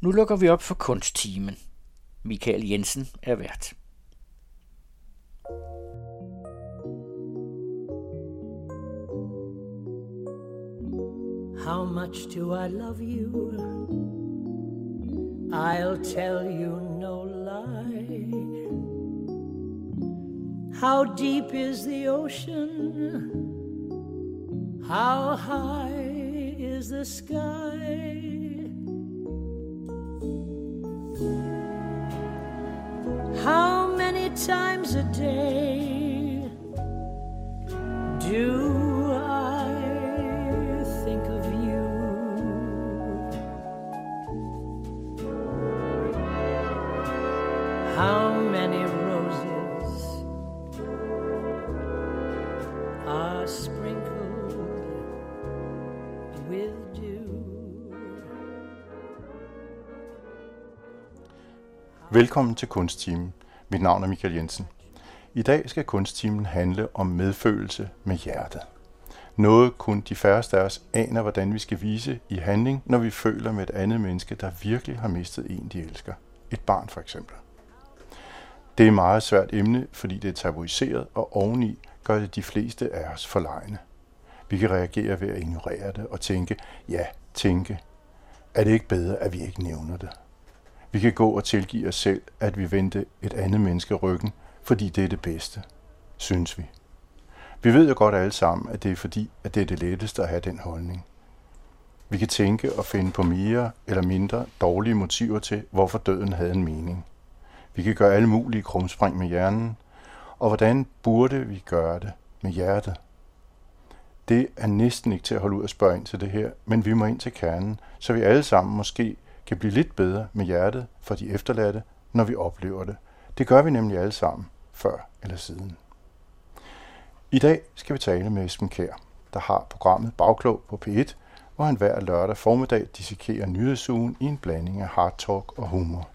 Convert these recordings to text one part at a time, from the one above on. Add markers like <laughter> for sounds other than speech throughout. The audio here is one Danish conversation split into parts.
Nu lukker vi op for kunsttimen. Michael Jensen er vært. How much do I love you? I'll tell you no lie. How deep is the ocean? How high is the sky? How many times a day do Velkommen til Kunsttimen. Mit navn er Michael Jensen. I dag skal Kunsttimen handle om medfølelse med hjertet. Noget kun de færreste af os aner, hvordan vi skal vise i handling, når vi føler med et andet menneske, der virkelig har mistet en, de elsker. Et barn for eksempel. Det er et meget svært emne, fordi det er tabuiseret, og oveni gør det de fleste af os forlegne. Vi kan reagere ved at ignorere det og tænke, ja, tænke. Er det ikke bedre, at vi ikke nævner det? Vi kan gå og tilgive os selv, at vi vendte et andet menneske ryggen, fordi det er det bedste, synes vi. Vi ved jo godt alle sammen, at det er fordi, at det er det letteste at have den holdning. Vi kan tænke og finde på mere eller mindre dårlige motiver til, hvorfor døden havde en mening. Vi kan gøre alle mulige krumspring med hjernen, og hvordan burde vi gøre det med hjertet? Det er næsten ikke til at holde ud og spørge ind til det her, men vi må ind til kernen, så vi alle sammen måske kan blive lidt bedre med hjertet for de efterladte, når vi oplever det. Det gør vi nemlig alle sammen, før eller siden. I dag skal vi tale med Esben Kær, der har programmet Bagklog på P1, hvor han hver lørdag formiddag dissekerer nyhedsugen i en blanding af hard talk og humor.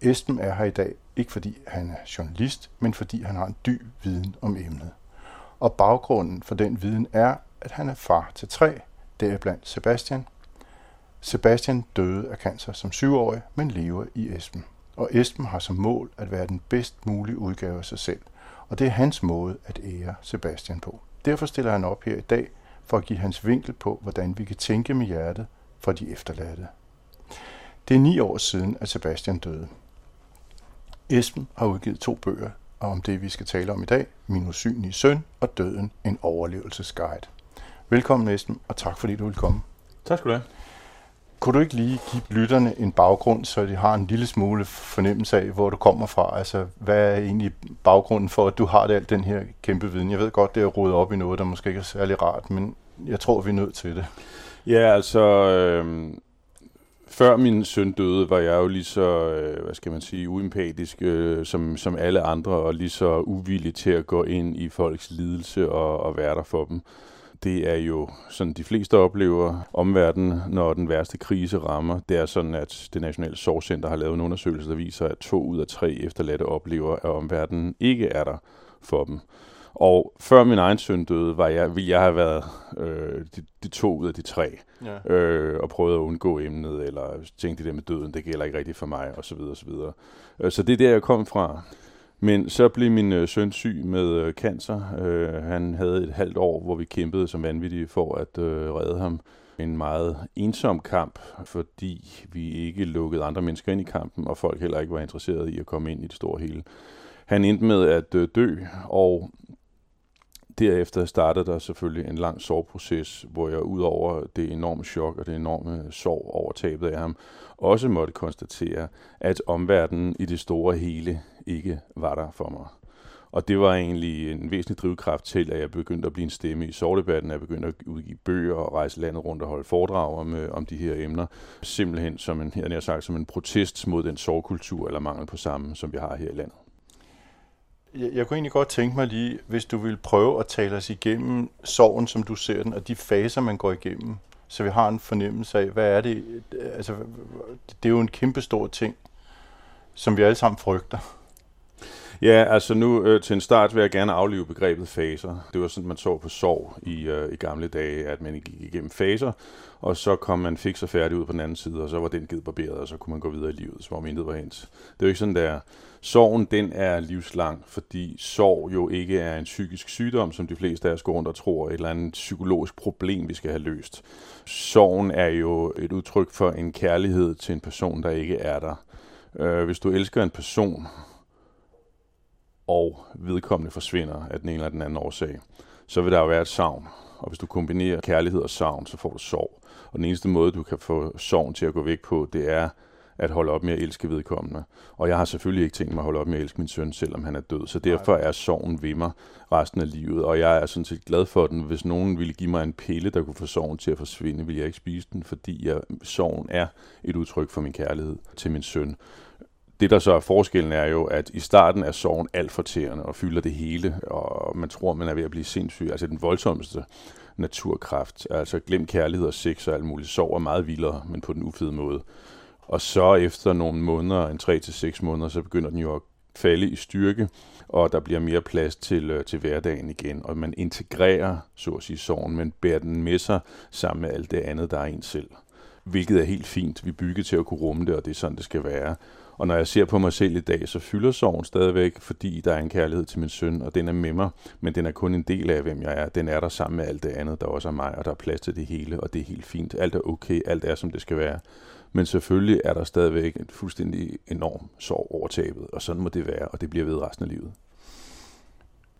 Esben er her i dag ikke fordi han er journalist, men fordi han har en dyb viden om emnet. Og baggrunden for den viden er, at han er far til tre, deriblandt Sebastian, Sebastian døde af cancer som syvårig, men lever i Esben. Og Esben har som mål at være den bedst mulige udgave af sig selv, og det er hans måde at ære Sebastian på. Derfor stiller han op her i dag for at give hans vinkel på, hvordan vi kan tænke med hjertet for de efterladte. Det er ni år siden, at Sebastian døde. Esben har udgivet to bøger om det, vi skal tale om i dag, Min usynlige søn og Døden, en overlevelsesguide. Velkommen Esben, og tak fordi du vil komme. Tak skal du have. Kunne du ikke lige give lytterne en baggrund, så de har en lille smule fornemmelse af, hvor du kommer fra? Altså, hvad er egentlig baggrunden for, at du har det, alt den her kæmpe viden? Jeg ved godt, det er rodet op i noget, der måske ikke er særlig rart, men jeg tror, vi er nødt til det. Ja, altså, øh, før min søn døde, var jeg jo lige så, øh, hvad skal man sige, uempatisk øh, som, som alle andre, og lige så uvillig til at gå ind i folks lidelse og, og være der for dem. Det er jo sådan, de fleste oplever omverdenen, når den værste krise rammer. Det er sådan, at det Nationale Sorgcenter har lavet en undersøgelse, der viser, at to ud af tre efterladte oplever, at omverdenen ikke er der for dem. Og før min egen søn døde, var jeg, ville jeg have været øh, de, de to ud af de tre, Ja. øh, og prøvet at undgå emnet, eller tænkte det der med døden, det gælder ikke rigtigt for mig, og så videre, så videre. Øh, så det er der, jeg kom fra. Men så blev min øh, søn syg med øh, cancer. Øh, han havde et halvt år, hvor vi kæmpede som vanvittige for at øh, redde ham. En meget ensom kamp, fordi vi ikke lukkede andre mennesker ind i kampen, og folk heller ikke var interesserede i at komme ind i det store hele. Han endte med at øh, dø, og derefter startede der selvfølgelig en lang sorgproces, hvor jeg ud over det enorme chok og det enorme sorg over tabet af ham, også måtte konstatere, at omverdenen i det store hele ikke var der for mig. Og det var egentlig en væsentlig drivkraft til, at jeg begyndte at blive en stemme i sovdebatten. at jeg begyndte at udgive bøger og rejse landet rundt og holde foredrag om, øh, om de her emner. Simpelthen som en, jeg sagt, som en protest mod den sorgkultur eller mangel på samme, som vi har her i landet. Jeg, jeg kunne egentlig godt tænke mig lige, hvis du ville prøve at tale os igennem sorgen, som du ser den, og de faser, man går igennem, så vi har en fornemmelse af, hvad er det? Altså, det er jo en kæmpestor ting, som vi alle sammen frygter. Ja, altså nu øh, til en start vil jeg gerne aflive begrebet faser. Det var sådan, man så på sorg i, øh, i gamle dage, at man gik igennem faser, og så kom man fik sig færdig ud på den anden side, og så var den givet barberet, og så kunne man gå videre i livet, som om intet var hens. Det er jo ikke sådan, der. Sorgen, den er livslang, fordi sorg jo ikke er en psykisk sygdom, som de fleste af os går rundt og tror, et eller andet psykologisk problem, vi skal have løst. Sorgen er jo et udtryk for en kærlighed til en person, der ikke er der. Øh, hvis du elsker en person, og vedkommende forsvinder af den ene eller den anden årsag, så vil der jo være et savn. Og hvis du kombinerer kærlighed og savn, så får du sorg. Og den eneste måde, du kan få sorgen til at gå væk på, det er at holde op med at elske vedkommende. Og jeg har selvfølgelig ikke tænkt mig at holde op med at elske min søn, selvom han er død. Så derfor er sorgen ved mig resten af livet. Og jeg er sådan set glad for den. Hvis nogen ville give mig en pille, der kunne få sorgen til at forsvinde, ville jeg ikke spise den, fordi jeg, sorgen er et udtryk for min kærlighed til min søn. Det, der så er forskellen, er jo, at i starten er sorgen alt fortærende og fylder det hele, og man tror, man er ved at blive sindssyg. Altså den voldsomste naturkraft. Altså glem kærlighed og sex og alt muligt. Sorg er meget vildere, men på den ufede måde. Og så efter nogle måneder, en 3 til seks måneder, så begynder den jo at falde i styrke, og der bliver mere plads til, øh, til hverdagen igen, og man integrerer, så at sige, sorgen, men bærer den med sig sammen med alt det andet, der er en selv. Hvilket er helt fint. Vi bygger til at kunne rumme det, og det er sådan, det skal være. Og når jeg ser på mig selv i dag, så fylder sorgen stadigvæk, fordi der er en kærlighed til min søn, og den er med mig, men den er kun en del af, hvem jeg er. Den er der sammen med alt det andet, der også er mig, og der er plads til det hele, og det er helt fint. Alt er okay, alt er, som det skal være. Men selvfølgelig er der stadigvæk en fuldstændig enorm sorg over tabet, og sådan må det være, og det bliver ved resten af livet.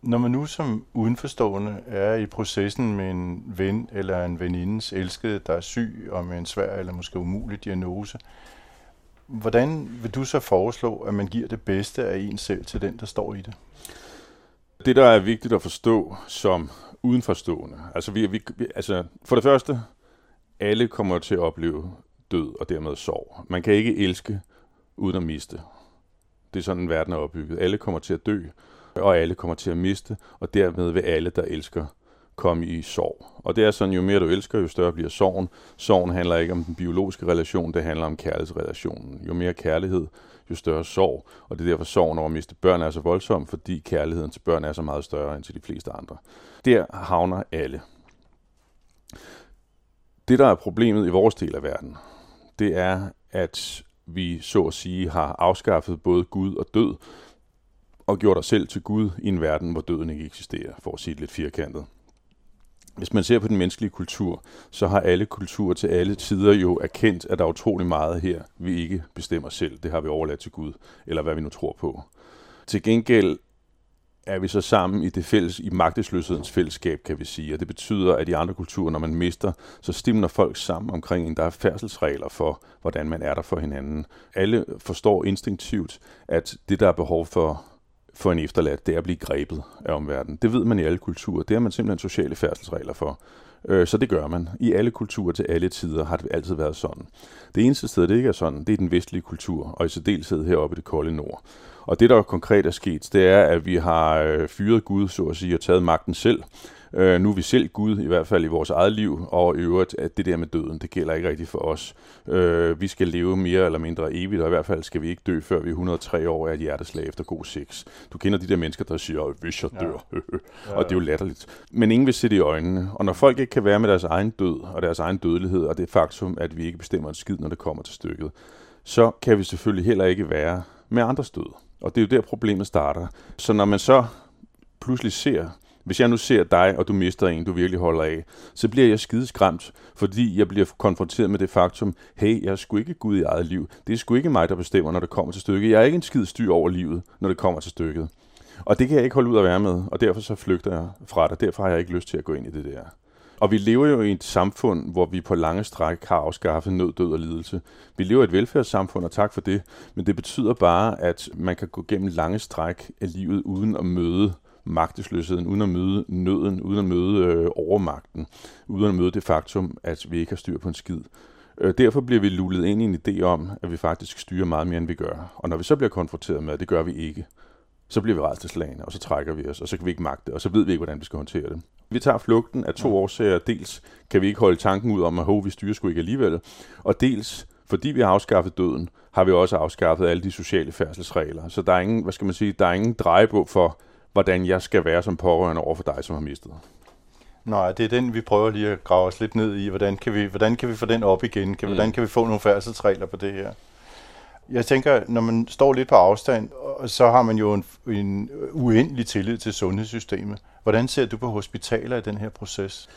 Når man nu som udenforstående er i processen med en ven eller en venindes elskede, der er syg og med en svær eller måske umulig diagnose, hvordan vil du så foreslå, at man giver det bedste af en selv til den, der står i det? Det, der er vigtigt at forstå som udenforstående, altså, vi, vi, altså for det første, alle kommer til at opleve død og dermed sorg. Man kan ikke elske uden at miste. Det er sådan, verden er opbygget. Alle kommer til at dø, og alle kommer til at miste, og dermed vil alle, der elsker, komme i sorg. Og det er sådan, jo mere du elsker, jo større bliver sorgen. Sorgen handler ikke om den biologiske relation, det handler om kærlighedsrelationen. Jo mere kærlighed, jo større sorg. Og det er derfor sorgen over at miste børn er så voldsom, fordi kærligheden til børn er så meget større end til de fleste andre. Der havner alle. Det, der er problemet i vores del af verden, det er, at vi så at sige har afskaffet både Gud og død, og gjort os selv til Gud i en verden, hvor døden ikke eksisterer, for at sige det lidt firkantet. Hvis man ser på den menneskelige kultur, så har alle kulturer til alle tider jo erkendt, at der er utrolig meget her, vi ikke bestemmer selv. Det har vi overladt til Gud, eller hvad vi nu tror på. Til gengæld er vi så sammen i det fælles, i magtesløshedens fællesskab, kan vi sige. Og det betyder, at i andre kulturer, når man mister, så stimler folk sammen omkring en, der er færdselsregler for, hvordan man er der for hinanden. Alle forstår instinktivt, at det, der er behov for for en efterladt, det er at blive grebet af omverdenen. Det ved man i alle kulturer. Det har man simpelthen sociale færdselsregler for. Øh, så det gør man. I alle kulturer til alle tider har det altid været sådan. Det eneste sted, det ikke er sådan, det er den vestlige kultur, og i særdeleshed heroppe i det kolde nord. Og det, der konkret er sket, det er, at vi har øh, fyret Gud, så at sige, og taget magten selv. Øh, nu er vi selv Gud, i hvert fald i vores eget liv, og i øvrigt, at det der med døden, det gælder ikke rigtigt for os. Øh, vi skal leve mere eller mindre evigt, og i hvert fald skal vi ikke dø, før vi er 103 år af et hjerteslag efter god sex. Du kender de der mennesker, der siger, hvis jeg dør, <laughs> ja. og det er jo latterligt. Men ingen vil se det i øjnene. Og når folk ikke kan være med deres egen død og deres egen dødelighed, og det faktum, at vi ikke bestemmer en skid, når det kommer til stykket, så kan vi selvfølgelig heller ikke være med andres død. Og det er jo der, problemet starter. Så når man så pludselig ser, hvis jeg nu ser dig, og du mister en, du virkelig holder af, så bliver jeg skideskræmt, fordi jeg bliver konfronteret med det faktum, hey, jeg er sgu ikke Gud i eget liv. Det er sgu ikke mig, der bestemmer, når det kommer til stykket. Jeg er ikke en skid styr over livet, når det kommer til stykket. Og det kan jeg ikke holde ud at være med, og derfor så flygter jeg fra dig. Derfor har jeg ikke lyst til at gå ind i det der. Og vi lever jo i et samfund, hvor vi på lange stræk har afskaffet nød, død og lidelse. Vi lever i et velfærdssamfund, og tak for det. Men det betyder bare, at man kan gå gennem lange stræk af livet uden at møde magtesløsheden, uden at møde nøden, uden at møde øh, overmagten, uden at møde det faktum, at vi ikke har styr på en skid. Øh, derfor bliver vi lullet ind i en idé om, at vi faktisk styrer meget mere, end vi gør. Og når vi så bliver konfronteret med, at det gør vi ikke, så bliver vi slagene, og så trækker vi os, og så kan vi ikke magte, og så ved vi ikke, hvordan vi skal håndtere det. Vi tager flugten af to årsager. Dels kan vi ikke holde tanken ud om, at vi styrer sgu ikke alligevel, og dels Fordi vi har afskaffet døden, har vi også afskaffet alle de sociale færdselsregler. Så der er ingen, hvad skal man sige, der er ingen drejebog for, hvordan jeg skal være som pårørende over for dig, som har mistet. Nej, det er den, vi prøver lige at grave os lidt ned i. Hvordan kan vi, hvordan kan vi få den op igen? Kan, Mm. Hvordan kan vi få nogle færdselsregler på det her? Jeg tænker, når man står lidt på afstand, så har man jo en, en uendelig tillid til sundhedssystemet. Hvordan ser du på hospitaler i den her proces?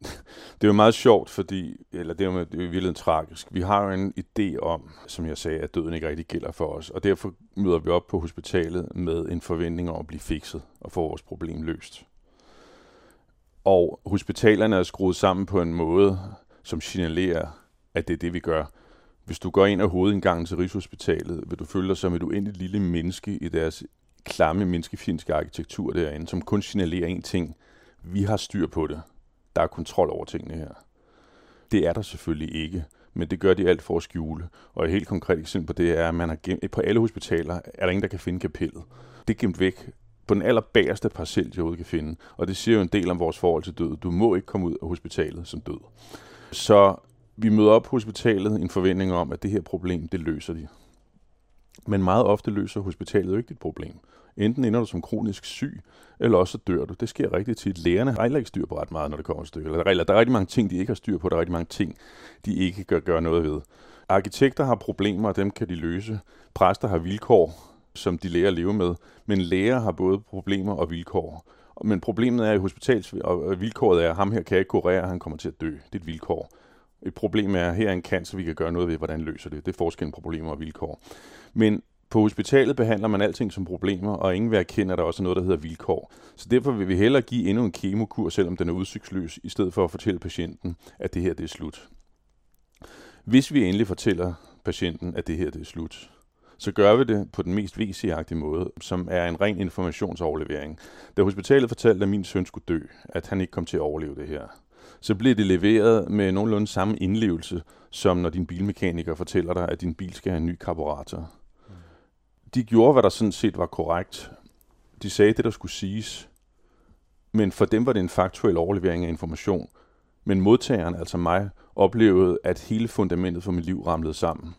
Det er jo meget sjovt, fordi, eller det er jo det er jo virkelig tragisk. Vi har jo en idé om, som jeg sagde, at døden ikke rigtig gælder for os, og derfor møder vi op på hospitalet med en forventning om at blive fikset og få vores problem løst. Og hospitalerne er skruet sammen på en måde, som signalerer, at det er det, vi gør. Hvis du går ind ad hovedindgangen til Rigshospitalet, vil du føle dig som et uendeligt lille menneske i deres klamme, menneskefjendske arkitektur derinde, som kun signalerer én ting. Vi har styr på det. Der er kontrol over tingene her. Det er der selvfølgelig ikke, men det gør de alt for at skjule. Og et helt konkret eksempel på det er, at man har gemt, på alle hospitaler er der ingen, der kan finde kapellet. Det er gemt væk på den allerbagerste parcel, de overhovedet kan finde. Og det siger jo en del om vores forhold til død. Du må ikke komme ud af hospitalet som død. Så vi møder op på hospitalet i en forventning om, at det her problem, det løser de. Men meget ofte løser hospitalet jo ikke dit problem. Enten ender du som kronisk syg, eller også så dør du. Det sker rigtig tit. Lægerne har heller ikke styr på ret meget, når det kommer til stykket. Der er, der er rigtig mange ting, de ikke har styr på. Der er rigtig mange ting, de ikke kan gøre noget ved. Arkitekter har problemer, og dem kan de løse. Præster har vilkår, som de lærer at leve med. Men læger har både problemer og vilkår. Men problemet er i hospitals, og vilkåret er, at ham her kan jeg ikke kurere, han kommer til at dø. Det er et vilkår. Et problem er, at her er en cancer, vi kan gøre noget ved, hvordan løser det. Det er forskellen på problemer og vilkår. Men på hospitalet behandler man alting som problemer, og ingen vil erkende, at der også er noget, der hedder vilkår. Så derfor vil vi hellere give endnu en kemokur, selvom den er udsigtsløs, i stedet for at fortælle patienten, at det her det er slut. Hvis vi endelig fortæller patienten, at det her det er slut, så gør vi det på den mest VC-agtige måde, som er en ren informationsoverlevering. Da hospitalet fortalte, at min søn skulle dø, at han ikke kom til at overleve det her, så bliver det leveret med nogenlunde samme indlevelse, som når din bilmekaniker fortæller dig, at din bil skal have en ny karburator. De gjorde, hvad der sådan set var korrekt. De sagde det, der skulle siges. Men for dem var det en faktuel overlevering af information. Men modtageren, altså mig, oplevede, at hele fundamentet for mit liv ramlede sammen.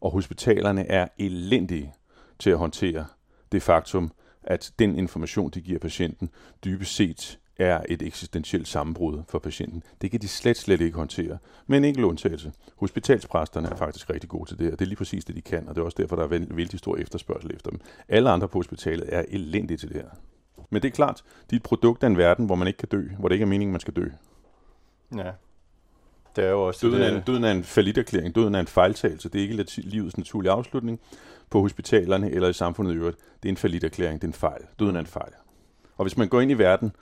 Og hospitalerne er elendige til at håndtere det faktum, at den information, de giver patienten, dybest set er et eksistentielt sammenbrud for patienten. Det kan de slet, slet ikke håndtere. Men en enkelt undtagelse. Hospitalspræsterne er faktisk rigtig gode til det, og det er lige præcis det, de kan, og det er også derfor, der er vældig, stor efterspørgsel efter dem. Alle andre på hospitalet er elendige til det her. Men det er klart, de er et produkt af en verden, hvor man ikke kan dø, hvor det ikke er meningen, man skal dø. Ja. Det er jo også Døden er, det, en, døden er en faliderklæring, døden er en fejltagelse, det er ikke livets naturlige afslutning på hospitalerne eller i samfundet i øvrigt. Det er en faliderklæring, det er en fejl. Døden er en fejl. Og hvis man går ind i verden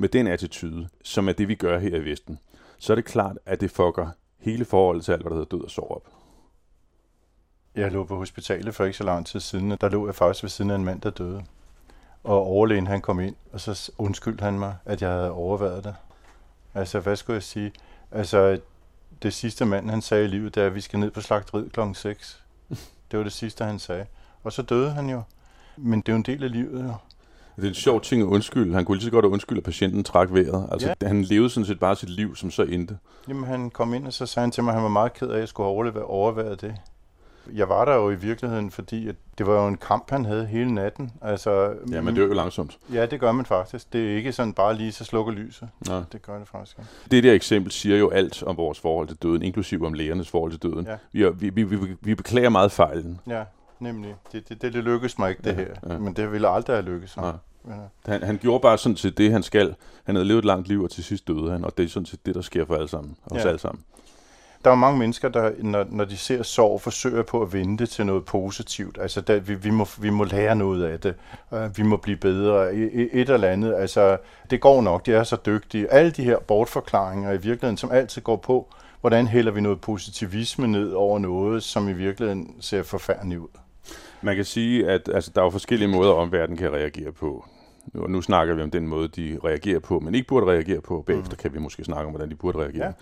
med den attitude, som er det, vi gør her i Vesten, så er det klart, at det fucker hele forholdet til alt, hvad der hedder død og sorg op. Jeg lå på hospitalet for ikke så lang tid siden, og der lå jeg faktisk ved siden af en mand, der døde. Og overlægen han kom ind, og så undskyldte han mig, at jeg havde overvejet det. Altså, hvad skulle jeg sige? Altså, det sidste mand, han sagde i livet, det er, at vi skal ned på slagteriet klokken 6. Det var det sidste, han sagde. Og så døde han jo. Men det er jo en del af livet, jo. Det er en sjov ting at undskylde. Han kunne lige så godt have undskyldt, at patienten trak vejret. Altså, ja. han levede sådan set bare sit liv, som så endte. Jamen, han kom ind, og så sagde han til mig, at han var meget ked af, at jeg skulle overleve, overvære det. Jeg var der jo i virkeligheden, fordi at det var jo en kamp, han havde hele natten. Altså, Ja, men det er jo langsomt. Ja, det gør man faktisk. Det er ikke sådan bare lige så slukker lyset. Nå. Det gør det faktisk ikke. Det der eksempel siger jo alt om vores forhold til døden, inklusive om lægernes forhold til døden. Ja. Vi, vi, vi, vi, vi beklager meget fejlen. Ja, nemlig. Det, det, det, det lykkedes mig ikke, det Ja, her. ja. Men det ville aldrig have lykkes. Nej. Han, han gjorde bare sådan set det, han skal. Han havde levet et langt liv, og til sidst døde han, og det er sådan set det, der sker for alle sammen. Os Ja. alle sammen. Der er mange mennesker, der, når, når de ser sorg, forsøger på at vende til noget positivt. Altså, der, vi, vi, må, vi må lære noget af det. Uh, vi må blive bedre. Et eller andet. Altså, det går nok. De er så dygtige. Alle de her bortforklaringer i virkeligheden, som altid går på, hvordan hælder vi noget positivisme ned over noget, som i virkeligheden ser forfærdeligt ud. Man kan sige, at altså, der er jo forskellige måder, omverdenen kan reagere på. Nu, nu snakker vi om den måde, de reagerer på, men ikke burde reagere på. Bagefter kan vi måske snakke om, hvordan de burde reagere.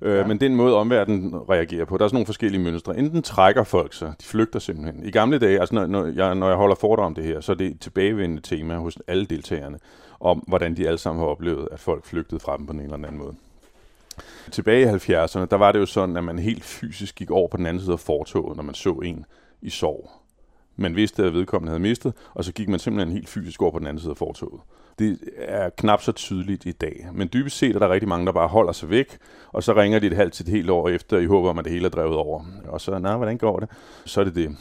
Ja. Øh, Ja. Men den måde, omverdenen reagerer på, der er sådan nogle forskellige mønstre. Enten trækker folk sig, de flygter simpelthen. I gamle dage, altså når, når, jeg, når jeg holder foredrag om det her, så er det et tilbagevendende tema hos alle deltagerne, om hvordan de alle sammen har oplevet, at folk flygtede fra dem på en eller anden måde. Tilbage i 70'erne, der var det jo sådan, at man helt fysisk gik over på den anden side af fortoget, når man så en i sorg. Man vidste, at vedkommende havde mistet, og så gik man simpelthen helt fysisk over på den anden side af fortoget. Det er knap så tydeligt i dag. Men dybest set er der rigtig mange, der bare holder sig væk, og så ringer de et halvt til et helt år efter, i håb om, at det hele er drevet over. Og så, nej, hvordan går det? Så er det det.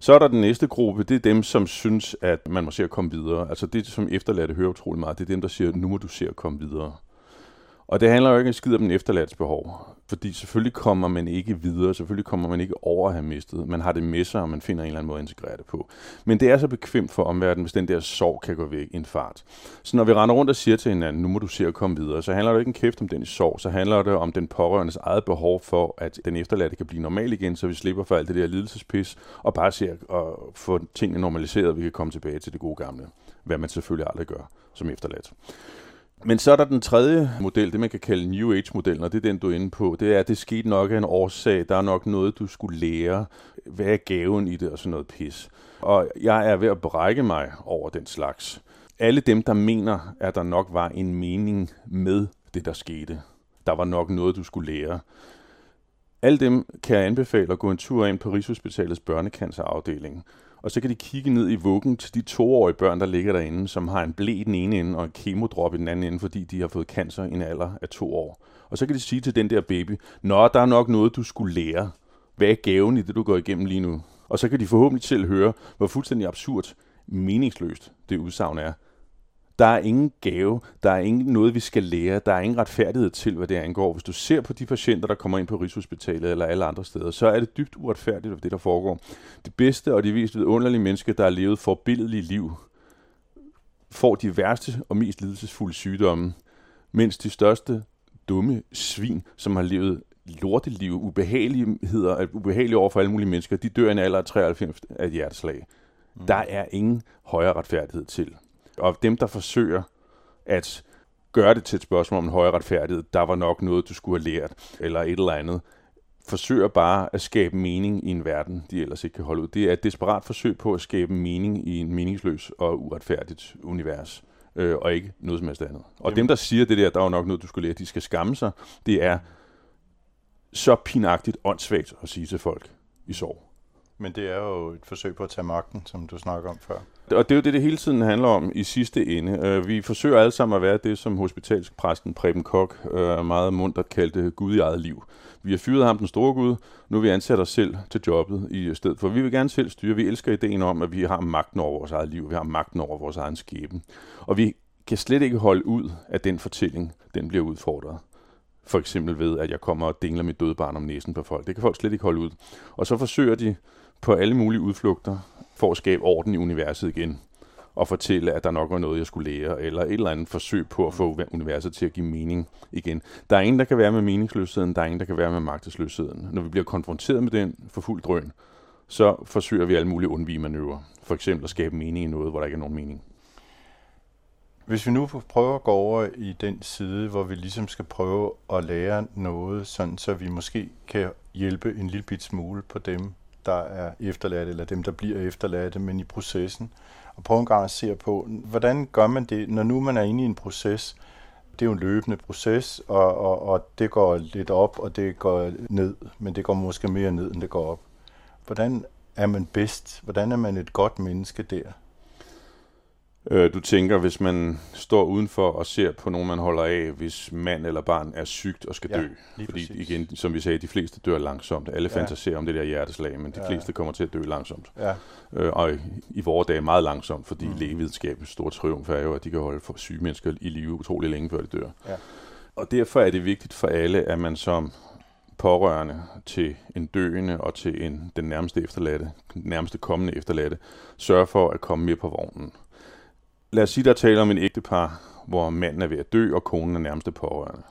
Så er der den næste gruppe, det er dem, som synes, at man må se at komme videre. Altså det, som efterladte hører utrolig meget, det er dem, der siger, nu må du se at komme videre. Og det handler jo ikke en skid om den efterladtes behov. Fordi selvfølgelig kommer man ikke videre, selvfølgelig kommer man ikke over at have mistet. Man har det med sig, og man finder en eller anden måde at integrere det på. Men det er så bekvemt for omverdenen, hvis den der sorg kan gå væk i en fart. Så når vi render rundt og siger til hinanden, nu må du se at komme videre, så handler det ikke en kæft om den i sorg, så handler det om den pårørendes eget behov for, at den efterladte kan blive normal igen, så vi slipper for alt det der lidelsespis, og bare ser at få tingene normaliseret, og vi kan komme tilbage til det gode gamle. Hvad man selvfølgelig aldrig gør som efterladt. Men så er der den tredje model, det man kan kalde New Age-modellen, og det er den, du er inde på. Det er, at det skete nok af en årsag. Der er nok noget, du skulle lære. Hvad er gaven i det, og sådan noget pis. Og jeg er ved at brække mig over den slags. Alle dem, der mener, at der nok var en mening med det, der skete. Der var nok noget, du skulle lære. Alle dem kan jeg anbefale at gå en tur ind på Rigshospitalets børnecancerafdeling. Og så kan de kigge ned i vuggen til de toårige børn, der ligger derinde, som har en blæ i den ene ende og en kemodrop i den anden ende, fordi de har fået cancer i en alder af to år. Og så kan de sige til den der baby, Nå, der er nok noget, du skulle lære. Hvad er gaven i det, du går igennem lige nu? Og så kan de forhåbentlig selv høre, hvor fuldstændig absurd, meningsløst det udsagn er. Der er ingen gave, der er ingen noget, vi skal lære, der er ingen retfærdighed til, hvad det angår. Hvis du ser på de patienter, der kommer ind på Rigshospitalet eller alle andre steder, så er det dybt uretfærdigt, hvad det der foregår. Det bedste og de mest vidunderlige mennesker, der har levet forbilledelige liv, får de værste og mest lidelsesfulde sygdomme, mens de største dumme svin, som har levet lorteliv, ubehageligheder, ubehagelige over for alle mulige mennesker, de dør i en alder af 93 af hjerteslag. Mm. Der er ingen højere retfærdighed til. Og dem, der forsøger at gøre det til et spørgsmål om en højere retfærdighed, der var nok noget, du skulle have lært, eller et eller andet, forsøger bare at skabe mening i en verden, de ellers ikke kan holde ud. Det er et desperat forsøg på at skabe mening i en meningsløs og uretfærdigt univers, øh, og ikke noget som helst andet. Og Jamen. dem, der siger det der, der var nok noget, du skulle lære, de skal skamme sig, det er så pinagtigt åndssvagt at sige til folk i sorg. Men det er jo et forsøg på at tage magten, som du snakker om før. Og det er jo det, det hele tiden handler om i sidste ende. Øh, vi forsøger alle sammen at være det, som hospitalspræsten Preben Kok øh, meget mundt kaldte Gud i eget liv. Vi har fyret ham den store Gud, nu vi ansætter os selv til jobbet i stedet for. Vi vil gerne selv styre. Vi elsker ideen om, at vi har magten over vores eget liv. Vi har magten over vores egen skæbne. Og vi kan slet ikke holde ud, at den fortælling den bliver udfordret. For eksempel ved, at jeg kommer og dingler mit døde barn om næsen på folk. Det kan folk slet ikke holde ud. Og så forsøger de på alle mulige udflugter for at skabe orden i universet igen og fortælle, at der nok var noget, jeg skulle lære, eller et eller andet forsøg på at få universet til at give mening igen. Der er ingen, der kan være med meningsløsheden, der er ingen, der kan være med magtesløsheden. Når vi bliver konfronteret med den for fuld drøn, så forsøger vi alle mulige undvige manøvrer. For eksempel at skabe mening i noget, hvor der ikke er nogen mening. Hvis vi nu prøver at gå over i den side, hvor vi ligesom skal prøve at lære noget, sådan så vi måske kan hjælpe en lille bit smule på dem, der er efterladt, eller dem, der bliver efterladte, men i processen. Og prøve en gang at se på, hvordan gør man det, når nu man er inde i en proces, det er jo en løbende proces, og, og, og det går lidt op, og det går ned, men det går måske mere ned, end det går op. Hvordan er man bedst? Hvordan er man et godt menneske der? Øh, du tænker, hvis man står udenfor og ser på nogen, man holder af, hvis mand eller barn er sygt og skal ja, dø. Fordi præcis. igen, som vi sagde, de fleste dør langsomt. Alle ja. fantaserer om det der hjerteslag, men de ja. fleste kommer til at dø langsomt. Ja. Øh, og i, i vores dage meget langsomt, fordi mm. lægevidenskabens store triumf er jo, at de kan holde for syge mennesker i live utrolig længe, før de dør. Ja. Og derfor er det vigtigt for alle, at man som pårørende til en døende og til en, den nærmeste efterladte, den nærmeste kommende efterladte, sørger for at komme med på vognen lad os sige, der taler om en ægtepar, hvor manden er ved at dø, og konen er nærmeste pårørende.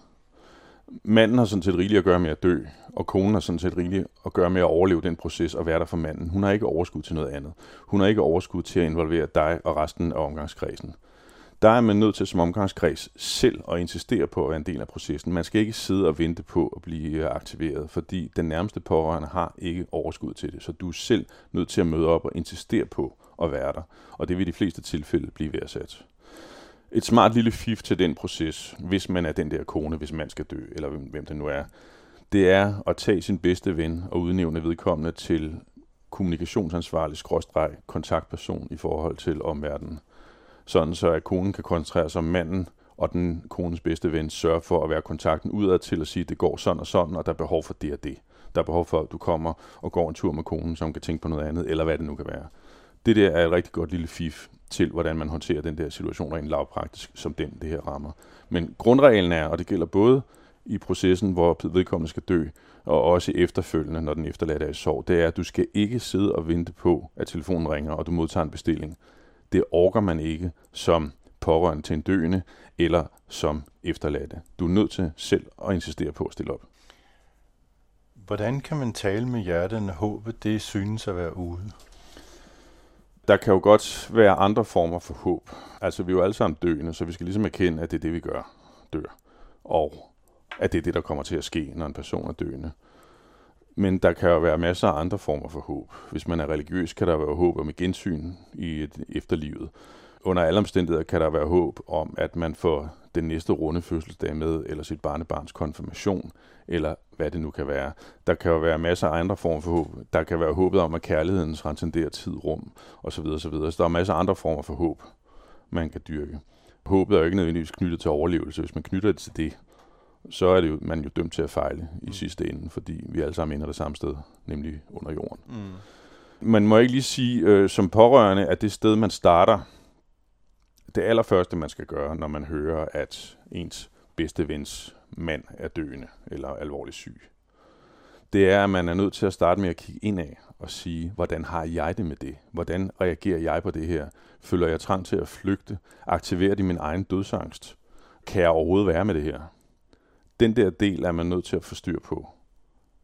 Manden har sådan set rigeligt at gøre med at dø, og konen har sådan set rigeligt at gøre med at overleve den proces og være der for manden. Hun har ikke overskud til noget andet. Hun har ikke overskud til at involvere dig og resten af omgangskredsen. Der er man nødt til som omgangskreds selv at insistere på at være en del af processen. Man skal ikke sidde og vente på at blive øh, aktiveret, fordi den nærmeste pårørende har ikke overskud til det. Så du er selv nødt til at møde op og insistere på at være der. Og det vil i de fleste tilfælde blive værdsat. Et smart lille fif til den proces, hvis man er den der kone, hvis man skal dø, eller hvem, hvem det nu er, det er at tage sin bedste ven og udnævne vedkommende til kommunikationsansvarlig skråstreg kontaktperson i forhold til omverdenen. Sådan så at konen kan koncentrere sig om manden, og den konens bedste ven sørger for at være kontakten udad til at sige, at det går sådan og sådan, og der er behov for det og det. Der er behov for, at du kommer og går en tur med konen, som kan tænke på noget andet, eller hvad det nu kan være. Det der er et rigtig godt lille fif til, hvordan man håndterer den der situation rent lavpraktisk, som den det her rammer. Men grundreglen er, og det gælder både i processen, hvor vedkommende skal dø, og også efterfølgende, når den efterladte er i sorg, det er, at du skal ikke sidde og vente på, at telefonen ringer, og du modtager en bestilling. Det orker man ikke som pårørende til en døende, eller som efterladte. Du er nødt til selv at insistere på at stille op. Hvordan kan man tale med hjertet, når håbet det synes at være ude? Der kan jo godt være andre former for håb. Altså, vi er jo alle sammen døende, så vi skal ligesom erkende, at det er det, vi gør, dør. Og at det er det, der kommer til at ske, når en person er døende. Men der kan jo være masser af andre former for håb. Hvis man er religiøs, kan der være håb om et gensyn i et efterlivet. Under alle omstændigheder kan der være håb om, at man får den næste runde fødselsdag med, eller sit barnebarns konfirmation, eller hvad det nu kan være. Der kan jo være masser af andre former for håb. Der kan være håbet om, at kærligheden transcenderer tid, rum, osv. osv. Så der er masser af andre former for håb, man kan dyrke. Håbet er jo ikke nødvendigvis knyttet til overlevelse. Hvis man knytter det til det, så er det jo, man jo dømt til at fejle i mm. sidste ende, fordi vi alle sammen ender det samme sted, nemlig under jorden. Mm. Man må ikke lige sige øh, som pårørende, at det sted, man starter, det allerførste, man skal gøre, når man hører, at ens bedste vens mand er døende eller alvorligt syg, det er, at man er nødt til at starte med at kigge indad og sige, hvordan har jeg det med det? Hvordan reagerer jeg på det her? Føler jeg trang til at flygte? Aktiverer det min egen dødsangst? Kan jeg overhovedet være med det her? Den der del er man nødt til at få styr på.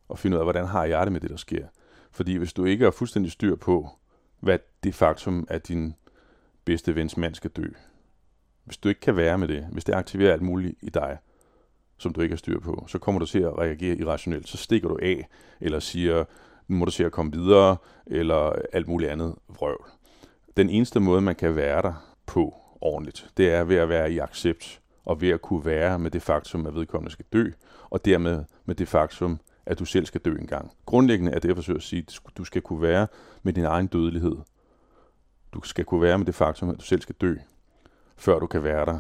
Og finde ud af, hvordan har jeg det med det, der sker? Fordi hvis du ikke har fuldstændig styr på, hvad det faktum, at din bedste vens mand skal dø, hvis du ikke kan være med det, hvis det aktiverer alt muligt i dig, som du ikke har styr på, så kommer du til at reagere irrationelt. Så stikker du af, eller siger, nu må du se at komme videre, eller alt muligt andet vrøvl. Den eneste måde, man kan være der på ordentligt, det er ved at være i accept, og ved at kunne være med det faktum, at vedkommende skal dø, og dermed med det faktum, at du selv skal dø engang. Grundlæggende er det, jeg forsøger at sige, at du skal kunne være med din egen dødelighed. Du skal kunne være med det faktum, at du selv skal dø, før du kan være der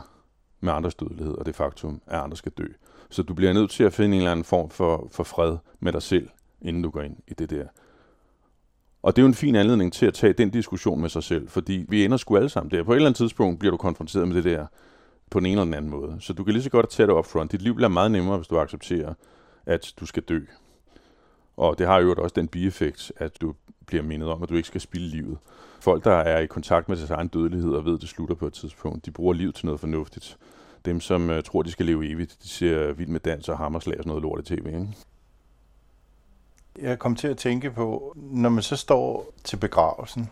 med andres dødelighed, og det faktum, at andre skal dø. Så du bliver nødt til at finde en eller anden form for, for fred med dig selv, inden du går ind i det der. Og det er jo en fin anledning til at tage den diskussion med sig selv, fordi vi ender sgu alle sammen der. På et eller andet tidspunkt bliver du konfronteret med det der på den ene eller den anden måde. Så du kan lige så godt tage det op front. Dit liv bliver meget nemmere, hvis du accepterer, at du skal dø. Og det har jo også den bieffekt, at du bliver mindet om, at du ikke skal spille livet. Folk, der er i kontakt med deres egen dødelighed og ved, at det slutter på et tidspunkt, de bruger livet til noget fornuftigt. Dem, som uh, tror, de skal leve evigt, de ser vild med dans og hammerslag og sådan noget lort i tv. Ikke? Jeg kom til at tænke på, når man så står til begravelsen,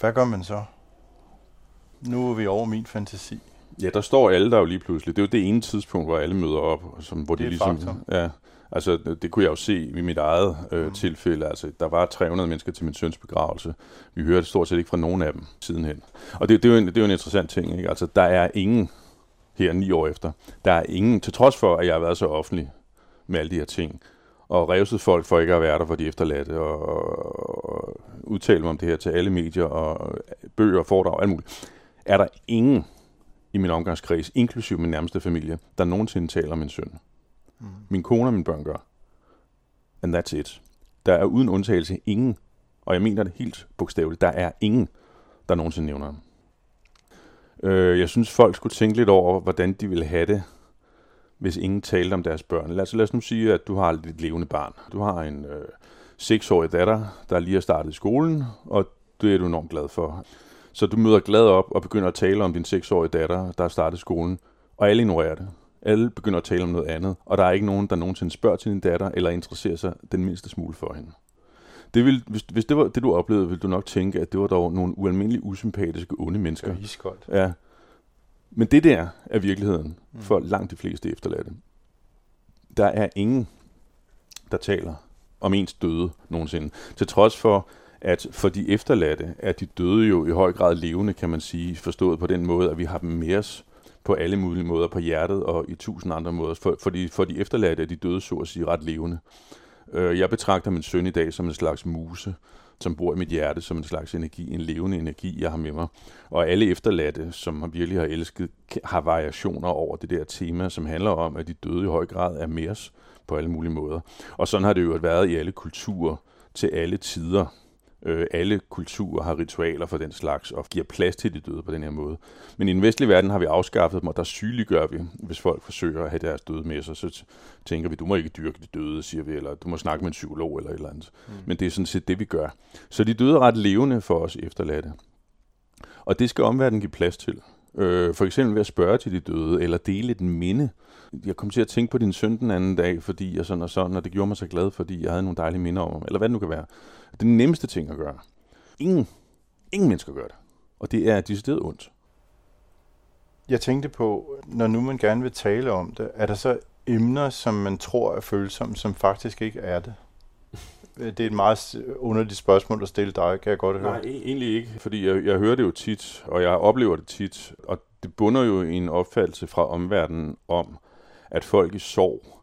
hvad gør man så? Nu er vi over min fantasi. Ja, der står alle der jo lige pludselig. Det er jo det ene tidspunkt, hvor alle møder op. Som, hvor det de ligesom, faktum. ja, altså det kunne jeg jo se i mit eget øh, Mm. tilfælde. Altså, der var 300 mennesker til min søns begravelse. Vi hørte stort set ikke fra nogen af dem sidenhen. Og det, det, er, jo en, det er jo en interessant ting. Ikke? Altså, der er ingen her ni år efter. Der er ingen, til trods for, at jeg har været så offentlig med alle de her ting, og revset folk for ikke at være der for de efterladte, og, og udtale mig om det her til alle medier, og bøger, foredrag, alt muligt. Er der ingen i min omgangskreds, inklusive min nærmeste familie, der nogensinde taler om min søn. Mm. Min kone og mine børn gør. And that's it. Der er uden undtagelse ingen, og jeg mener det helt bogstaveligt, der er ingen, der nogensinde nævner ham. Øh, jeg synes, folk skulle tænke lidt over, hvordan de ville have det, hvis ingen talte om deres børn. Lad os, lad os nu sige, at du har et levende barn. Du har en øh, seksårig datter, der lige har startet i skolen, og det er du enormt glad for. Så du møder glad op og begynder at tale om din seksårige datter, der har startet skolen, og alle ignorerer det. Alle begynder at tale om noget andet, og der er ikke nogen, der nogensinde spørger til din datter, eller interesserer sig den mindste smule for hende. Det vil, hvis, hvis det var det, du oplevede, ville du nok tænke, at det var dog nogle ualmindeligt usympatiske, onde Det mennesker. er iskoldt. Ja. Men det der er virkeligheden Mm. for langt de fleste efterladte. Der er ingen, der taler om ens døde nogensinde. Til trods for, at for de efterladte er de døde jo i høj grad levende, kan man sige, forstået på den måde, at vi har dem med os på alle mulige måder, på hjertet og i tusind andre måder. For, for, de, for de efterladte er de døde, så at sige, ret levende. Øh, jeg betragter min søn i dag som en slags muse, som bor i mit hjerte som en slags energi, en levende energi, jeg har med mig. Og alle efterladte, som virkelig har elsket, har variationer over det der tema, som handler om, at de døde i høj grad er med os på alle mulige måder. Og sådan har det jo været i alle kulturer til alle tider. Øh, alle kulturer har ritualer for den slags og giver plads til de døde på den her måde. Men i den vestlige verden har vi afskaffet dem, og der sygeliggør vi, hvis folk forsøger at have deres døde med sig. Så tænker vi, du må ikke dyrke de døde, siger vi, eller du må snakke med en psykolog eller et eller andet. Mm. Men det er sådan set det, vi gør. Så de døde er ret levende for os efterladte. Og det skal omverdenen give plads til. Øh, for eksempel ved at spørge til de døde, eller dele et minde. Jeg kom til at tænke på din søn den anden dag, fordi jeg sådan og sådan, og det gjorde mig så glad, fordi jeg havde nogle dejlige minder om ham, eller hvad det nu kan være. Det er den nemmeste ting at gøre. Ingen, ingen mennesker gør det. Og det er decideret ondt. Jeg tænkte på, når nu man gerne vil tale om det, er der så emner, som man tror er følsomme, som faktisk ikke er det? Det er et meget underligt spørgsmål at stille dig, kan jeg godt høre. Nej, e- egentlig ikke, fordi jeg, jeg hører det jo tit, og jeg oplever det tit, og det bunder jo i en opfattelse fra omverdenen om, at folk i sorg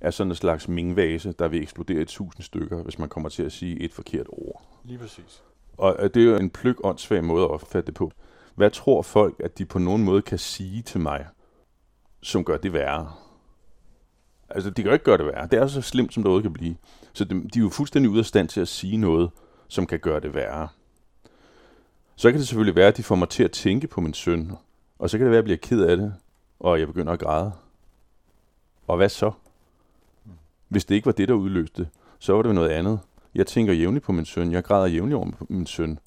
er sådan en slags mingvase, der vil eksplodere i tusind stykker, hvis man kommer til at sige et forkert ord. Lige præcis. Og det er jo en plyg åndssvag måde at opfatte det på. Hvad tror folk, at de på nogen måde kan sige til mig, som gør det værre? Altså, de kan jo ikke gøre det værre. Det er så slemt, som det overhovedet kan blive. Så de, de er jo fuldstændig ude af stand til at sige noget, som kan gøre det værre. Så kan det selvfølgelig være, at de får mig til at tænke på min søn, og så kan det være, at jeg bliver ked af det, og jeg begynder at græde. Og hvad så? Hvis det ikke var det, der udløste så var det noget andet. Jeg tænker jævnligt på min søn. Jeg græder jævnligt over min søn.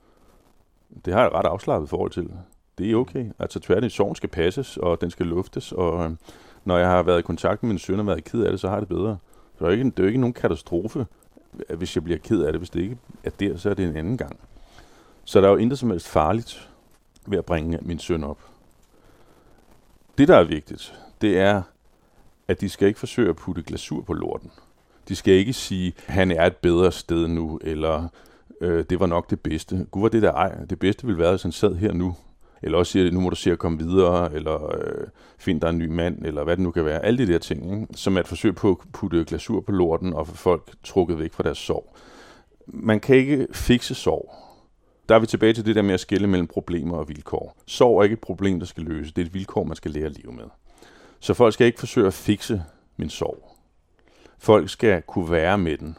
Det har jeg ret afslappet forhold til. Det er okay. Altså tværtimod, sorgen skal passes, og den skal luftes, og øh, når jeg har været i kontakt med min søn og været ked af det, så har jeg det bedre. Så det er ikke, det er ikke nogen katastrofe, hvis jeg bliver ked af det. Hvis det ikke er der, så er det en anden gang. Så der er jo intet som helst farligt ved at bringe min søn op. Det, der er vigtigt, det er, at de skal ikke forsøge at putte glasur på lorten. De skal ikke sige, han er et bedre sted nu, eller øh, det var nok det bedste. Gud var det der ej. Det bedste ville være, hvis han sad her nu. Eller også siger, nu må du se at komme videre, eller øh, find dig en ny mand, eller hvad det nu kan være. Alle de der ting, ikke? som er et forsøg på at putte glasur på lorten og få folk trukket væk fra deres sorg. Man kan ikke fikse sorg. Der er vi tilbage til det der med at skille mellem problemer og vilkår. Sorg er ikke et problem, der skal løses. Det er et vilkår, man skal lære at leve med. Så folk skal ikke forsøge at fikse min sorg. Folk skal kunne være med den.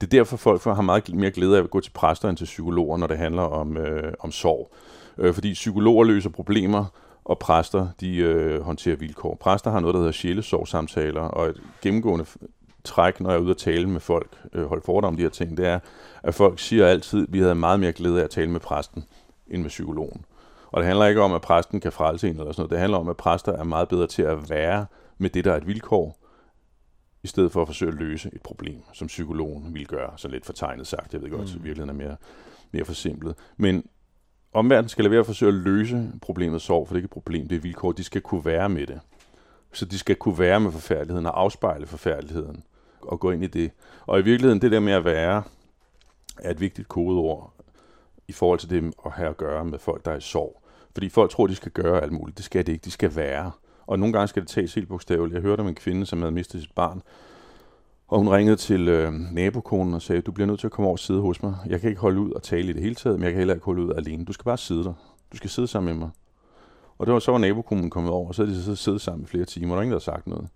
Det er derfor, folk har meget mere glæde af at gå til præster end til psykologer, når det handler om, øh, om sorg. Øh, fordi psykologer løser problemer, og præster de øh, håndterer vilkår. Præster har noget, der hedder sjælesorgsamtaler, og et gennemgående træk, når jeg er ude at tale med folk, øh, holde fordrag om de her ting, det er, at folk siger altid, at vi havde meget mere glæde af at tale med præsten, end med psykologen. Og det handler ikke om, at præsten kan frelse en eller sådan noget. Det handler om, at præster er meget bedre til at være med det, der er et vilkår, i stedet for at forsøge at løse et problem, som psykologen vil gøre, så lidt fortegnet sagt. Jeg ved godt, mm. at virkeligheden er mere, mere forsimplet. Men omverdenen skal lade være at forsøge at løse problemet sorg, for det er ikke et problem, det er vilkår. De skal kunne være med det. Så de skal kunne være med forfærdeligheden og afspejle forfærdeligheden og gå ind i det. Og i virkeligheden, det der med at være, er et vigtigt kodeord i forhold til det at have at gøre med folk, der er i sorg. Fordi folk tror, de skal gøre alt muligt. Det skal det ikke. De skal være. Og nogle gange skal det tages helt bogstaveligt. Jeg hørte om en kvinde, som havde mistet sit barn, og hun ringede til øh, nabokonen og sagde, du bliver nødt til at komme over og sidde hos mig. Jeg kan ikke holde ud og tale i det hele taget, men jeg kan heller ikke holde ud alene. Du skal bare sidde der. Du skal sidde sammen med mig. Og det var så var nabokonen kommet over, og så havde de så siddet sammen i flere timer, og der var ingen, der havde sagt noget.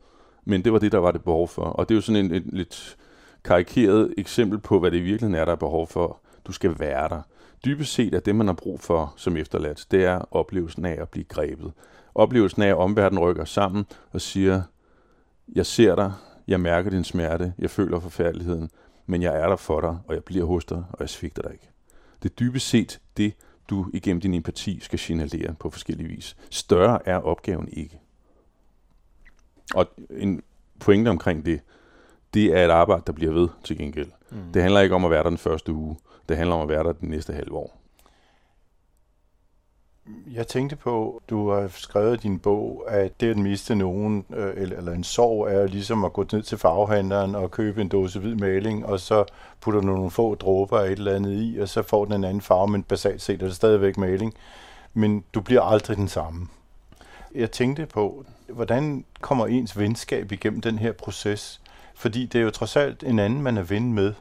Men det var det, der var det behov for. Og det er jo sådan en, en lidt karikeret eksempel på, hvad det i virkeligheden er, der er behov for. Du skal være der. Dybest set er det, man har brug for som efterladt, det er oplevelsen af at blive grebet. Oplevelsen af, at omverdenen rykker sammen og siger, jeg ser dig, jeg mærker din smerte, jeg føler forfærdeligheden, men jeg er der for dig, og jeg bliver hos dig, og jeg svigter dig ikke. Det er dybest set det, du igennem din empati skal signalere på forskellige vis. Større er opgaven ikke. Og en pointe omkring det, det er et arbejde, der bliver ved til gengæld. Mm. Det handler ikke om at være der den første uge. Det handler om at være der den næste halve år. Jeg tænkte på, du har skrevet i din bog, at det at miste nogen, øh, eller, eller en sorg, er ligesom at gå ned til farvehandleren og købe en dåse hvid maling, og så putter du nogle få dråber af et eller andet i, og så får den en anden farve, men basalt set er det stadigvæk maling. Men du bliver aldrig den samme. Jeg tænkte på, hvordan kommer ens venskab igennem den her proces? Fordi det er jo trods alt en anden, man er ven med,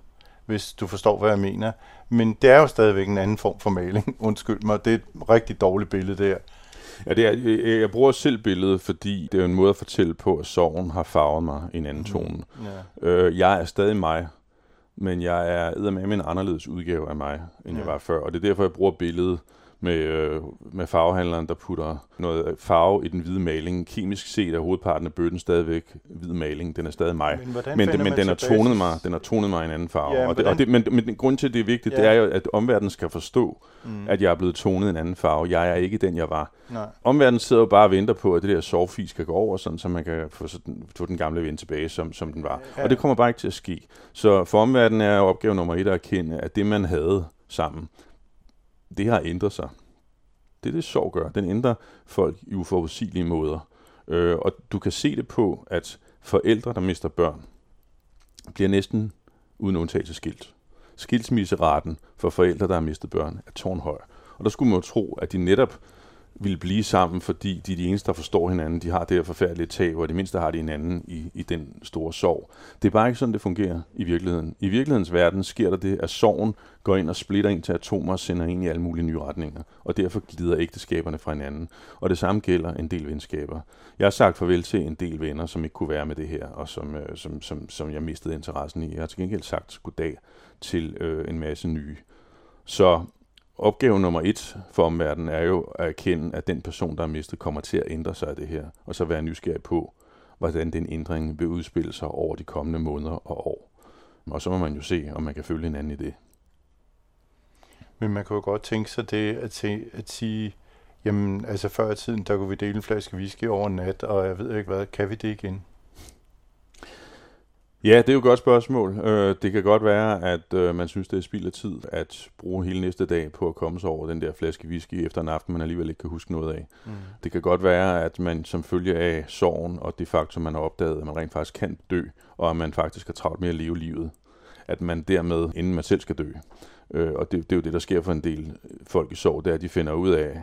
hvis du forstår, hvad jeg mener. Men det er jo stadigvæk en anden form for maling. <laughs> Undskyld mig, det er et rigtig dårligt billede der. Ja, det er, jeg, bruger selv billedet, fordi det er en måde at fortælle på, at sorgen har farvet mig i en anden tone. Ja. Øh, jeg er stadig mig, men jeg er med en anderledes udgave af mig, end ja. jeg var før. Og det er derfor, jeg bruger billedet med, øh, med farvehandleren, der putter noget farve i den hvide maling. Kemisk set er hovedparten af bøtten stadigvæk hvid maling. Den er stadig mig. Men Men, men den har tonet mig, den har tonet mig en anden farve. Ja, og det, og det, men, men grund til, at det er vigtigt, Ja. det er jo, at omverdenen skal forstå, Mm. at jeg er blevet tonet en anden farve. Jeg er ikke den, jeg var. Nej. Omverdenen sidder jo bare og venter på, at det der sovfis skal gå over, sådan, så man kan få, sådan, få den gamle ven tilbage, som, som den var. Ja. Og det kommer bare ikke til at ske. Så for omverdenen er opgave nummer et at erkende, at det, man havde sammen, det har ændret sig. Det er det, sorg gør. Den ændrer folk i uforudsigelige måder. Øh, og du kan se det på, at forældre, der mister børn, bliver næsten uden undtagelse skilt. Skilsmisseraten for forældre, der har mistet børn, er tårnhøj. Og der skulle man jo tro, at de netop ville blive sammen, fordi de er de eneste, der forstår hinanden. De har det her forfærdelige tab, og det mindste har de hinanden i, i den store sorg. Det er bare ikke sådan, det fungerer i virkeligheden. I virkelighedens verden sker der det, at sorgen går ind og splitter ind til atomer og sender ind i alle mulige nye retninger. Og derfor glider ægteskaberne fra hinanden. Og det samme gælder en del venskaber. Jeg har sagt farvel til en del venner, som ikke kunne være med det her, og som, øh, som, som, som jeg mistede interessen i. Jeg har til gengæld sagt goddag til øh, en masse nye. Så opgave nummer et for omverdenen er jo at erkende, at den person, der er mistet, kommer til at ændre sig af det her, og så være nysgerrig på, hvordan den ændring vil udspille sig over de kommende måneder og år. Og så må man jo se, om man kan følge hinanden i det. Men man kan jo godt tænke sig det at, se, at sige, jamen altså før i tiden, der kunne vi dele en flaske whisky over en nat, og jeg ved ikke hvad, kan vi det igen? Ja, det er jo et godt spørgsmål. Øh, det kan godt være, at øh, man synes, det er spild af tid at bruge hele næste dag på at komme sig over den der flaske whisky efter en aften, man alligevel ikke kan huske noget af. Mm. Det kan godt være, at man som følge af sorgen og det faktum, man har opdaget, at man rent faktisk kan dø, og at man faktisk har travlt med at leve livet, at man dermed, inden man selv skal dø, øh, og det, det er jo det, der sker for en del folk i sorg, det er, at de finder ud af,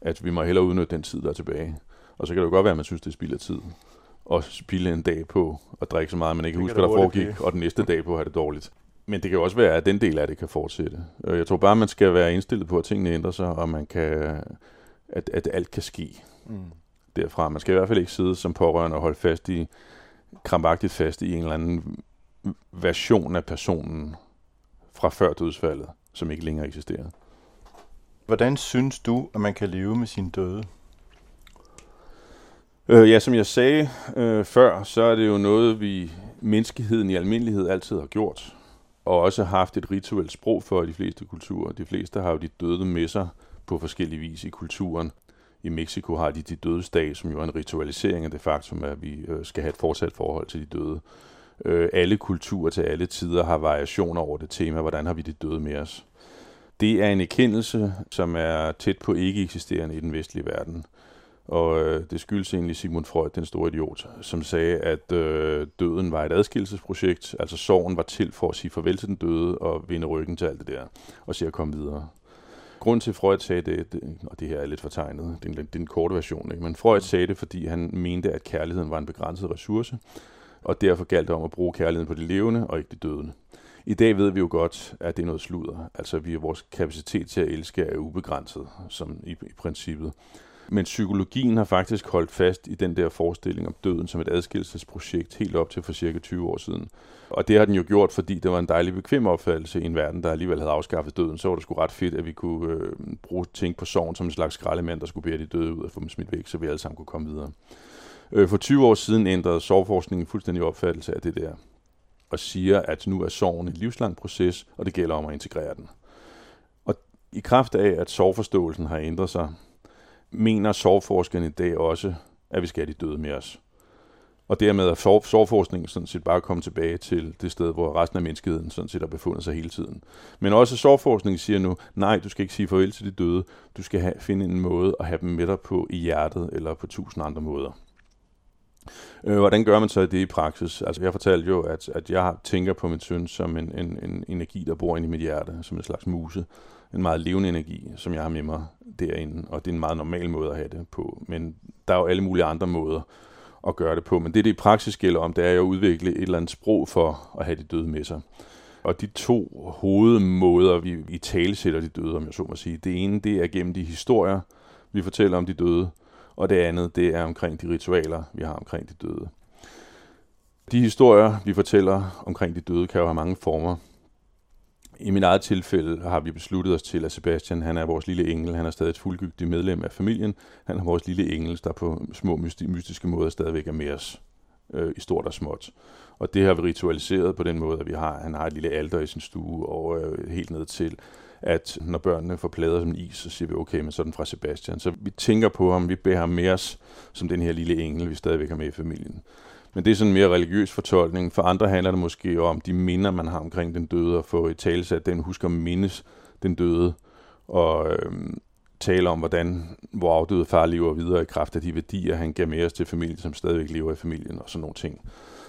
at vi må hellere udnytte den tid, der er tilbage. Og så kan det jo godt være, at man synes, det er spild af tid og spille en dag på at drikke så meget, at man ikke Det husker, hvad der foregik, blive. og den næste dag på at have det dårligt. Men det kan jo også være, at den del af det kan fortsætte. Jeg tror bare, man skal være indstillet på, at tingene ændrer sig, og man kan, at, at alt kan ske Mm. derfra. Man skal i hvert fald ikke sidde som pårørende og holde fast i, krampagtigt fast i en eller anden version af personen fra før dødsfaldet, som ikke længere eksisterer. Hvordan synes du, at man kan leve med sin døde? Øh, ja, som jeg sagde øh, før, så er det jo noget, vi menneskeheden i almindelighed altid har gjort, og også haft et rituelt sprog for i de fleste kulturer. De fleste har jo de døde med sig på forskellige vis i kulturen. I Mexico har de de dødes dag, som jo er en ritualisering af det faktum, at vi øh, skal have et fortsat forhold til de døde. Øh, alle kulturer til alle tider har variationer over det tema, hvordan har vi de døde med os. Det er en erkendelse, som er tæt på ikke eksisterende i den vestlige verden. Og øh, det skyldes egentlig Sigmund Freud, den store idiot, som sagde, at øh, døden var et adskillelsesprojekt. Altså sorgen var til for at sige farvel til den døde og vende ryggen til alt det der, og se at komme videre. Grunden til, at Freud sagde det, det, og det her er lidt fortegnet, det er en, det er en kort version, ikke? men Freud sagde det, fordi han mente, at kærligheden var en begrænset ressource, og derfor galt det om at bruge kærligheden på de levende og ikke de døde. I dag ved vi jo godt, at det er noget sludder. Altså, vi, vores kapacitet til at elske er ubegrænset, som i, i princippet. Men psykologien har faktisk holdt fast i den der forestilling om døden som et adskillelsesprojekt helt op til for cirka 20 år siden. Og det har den jo gjort, fordi det var en dejlig bekvem opfattelse i en verden, der alligevel havde afskaffet døden. Så var det sgu ret fedt, at vi kunne øh, bruge ting på sorgen som en slags skraldemand, der skulle bære de døde ud og få dem smidt væk, så vi alle sammen kunne komme videre. Øh, for 20 år siden ændrede sorgforskningen fuldstændig opfattelse af det der, og siger, at nu er sorgen en livslang proces, og det gælder om at integrere den. Og i kraft af, at sorgforståelsen har ændret sig, mener sorgforskerne i dag også, at vi skal have de døde med os. Og dermed er sorgforskningen sådan set bare kommet tilbage til det sted, hvor resten af menneskeheden sådan set har befundet sig hele tiden. Men også sorgforskningen siger nu, nej, du skal ikke sige farvel til de døde. Du skal have, finde en måde at have dem med dig på i hjertet eller på tusind andre måder. Øh, hvordan gør man så det i praksis? Altså, jeg fortalte jo, at, at jeg tænker på min søn som en, en, en energi, der bor inde i mit hjerte, som en slags muse. En meget levende energi, som jeg har med mig derinde, og det er en meget normal måde at have det på. Men der er jo alle mulige andre måder at gøre det på. Men det, det i praksis gælder om, det er jo at udvikle et eller andet sprog for at have de døde med sig. Og de to hovedmåder, vi i tale sætter de døde, om jeg så må sige, det ene, det er gennem de historier, vi fortæller om de døde, og det andet, det er omkring de ritualer, vi har omkring de døde. De historier, vi fortæller omkring de døde, kan jo have mange former. I min eget tilfælde har vi besluttet os til, at Sebastian han er vores lille engel. Han er stadig et fuldgyldigt medlem af familien. Han er vores lille engel, der på små mystiske måder stadigvæk er med os øh, i stort og småt. Og det har vi ritualiseret på den måde, at vi har, han har et lille alter i sin stue, og øh, helt ned til, at når børnene får plader som is, så siger vi, okay, men sådan fra Sebastian. Så vi tænker på ham, vi beder ham med os, som den her lille engel, vi stadigvæk har med i familien. Men det er sådan en mere religiøs fortolkning. For andre handler det måske om de minder, man har omkring den døde, og få et talesat, den husker mindes den døde, og øhm, tale om, hvordan hvor afdøde far lever videre i kraft af de værdier, han gav med os til familien, som stadigvæk lever i familien, og sådan nogle ting.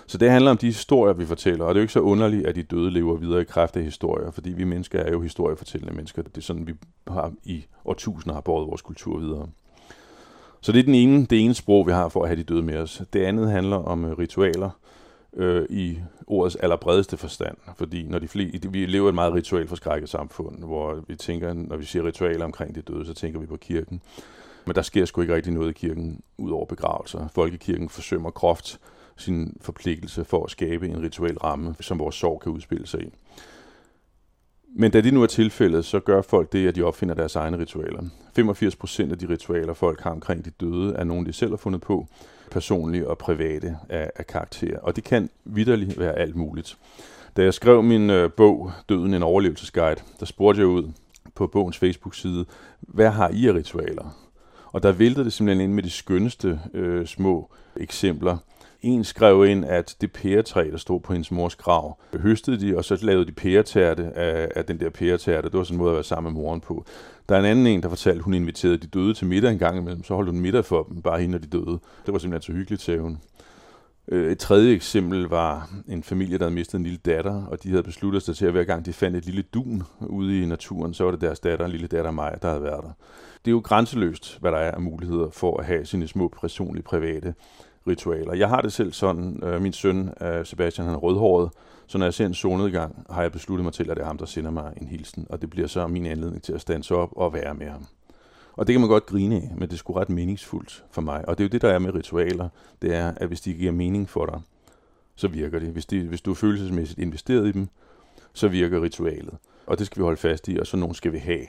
Så det handler om de historier, vi fortæller, og det er jo ikke så underligt, at de døde lever videre i kraft af historier, fordi vi mennesker er jo historiefortællende mennesker. Det er sådan, vi har i årtusinder har båret vores kultur videre. Så det er den ene, det ene sprog, vi har for at have de døde med os. Det andet handler om øh, ritualer øh, i ordets allerbredeste forstand. Fordi når de fleste, vi lever i et meget ritualforskrækket samfund, hvor vi tænker, når vi siger ritualer omkring de døde, så tænker vi på kirken. Men der sker sgu ikke rigtig noget i kirken ud over begravelser. Folkekirken forsømmer groft sin forpligtelse for at skabe en rituel ramme, som vores sorg kan udspille sig i. Men da det nu er tilfældet, så gør folk det, at de opfinder deres egne ritualer. 85 procent af de ritualer, folk har omkring de døde, er nogle, de selv har fundet på, personlige og private af, af karakter. Og det kan vidderligt være alt muligt. Da jeg skrev min øh, bog, Døden en overlevelsesguide, der spurgte jeg ud på bogens Facebook-side, hvad har I af ritualer? Og der væltede det simpelthen ind med de skønneste øh, små eksempler en skrev ind, at det pæretræ, der stod på hendes mors grav, høstede de, og så lavede de pæretærte af, af den der pæretærte. Det var sådan en måde at være sammen med moren på. Der er en anden en, der fortalte, at hun inviterede de døde til middag en gang imellem. Så holdt hun middag for dem, bare hende og de døde. Det var simpelthen så hyggeligt, sagde hun. Øh, et tredje eksempel var en familie, der havde mistet en lille datter, og de havde besluttet sig til, at hver gang de fandt et lille dun ude i naturen, så var det deres datter, en lille datter mig, der havde været der. Det er jo grænseløst, hvad der er af muligheder for at have sine små personlige, private ritualer. Jeg har det selv sådan, øh, min søn øh, Sebastian, han er rødhåret, så når jeg ser en solnedgang, har jeg besluttet mig til, at det er ham, der sender mig en hilsen, og det bliver så min anledning til at stands op og være med ham. Og det kan man godt grine af, men det er sgu ret meningsfuldt for mig. Og det er jo det, der er med ritualer, det er, at hvis de giver mening for dig, så virker det. Hvis, de, hvis du er følelsesmæssigt investeret i dem, så virker ritualet. Og det skal vi holde fast i, og så nogen skal vi have.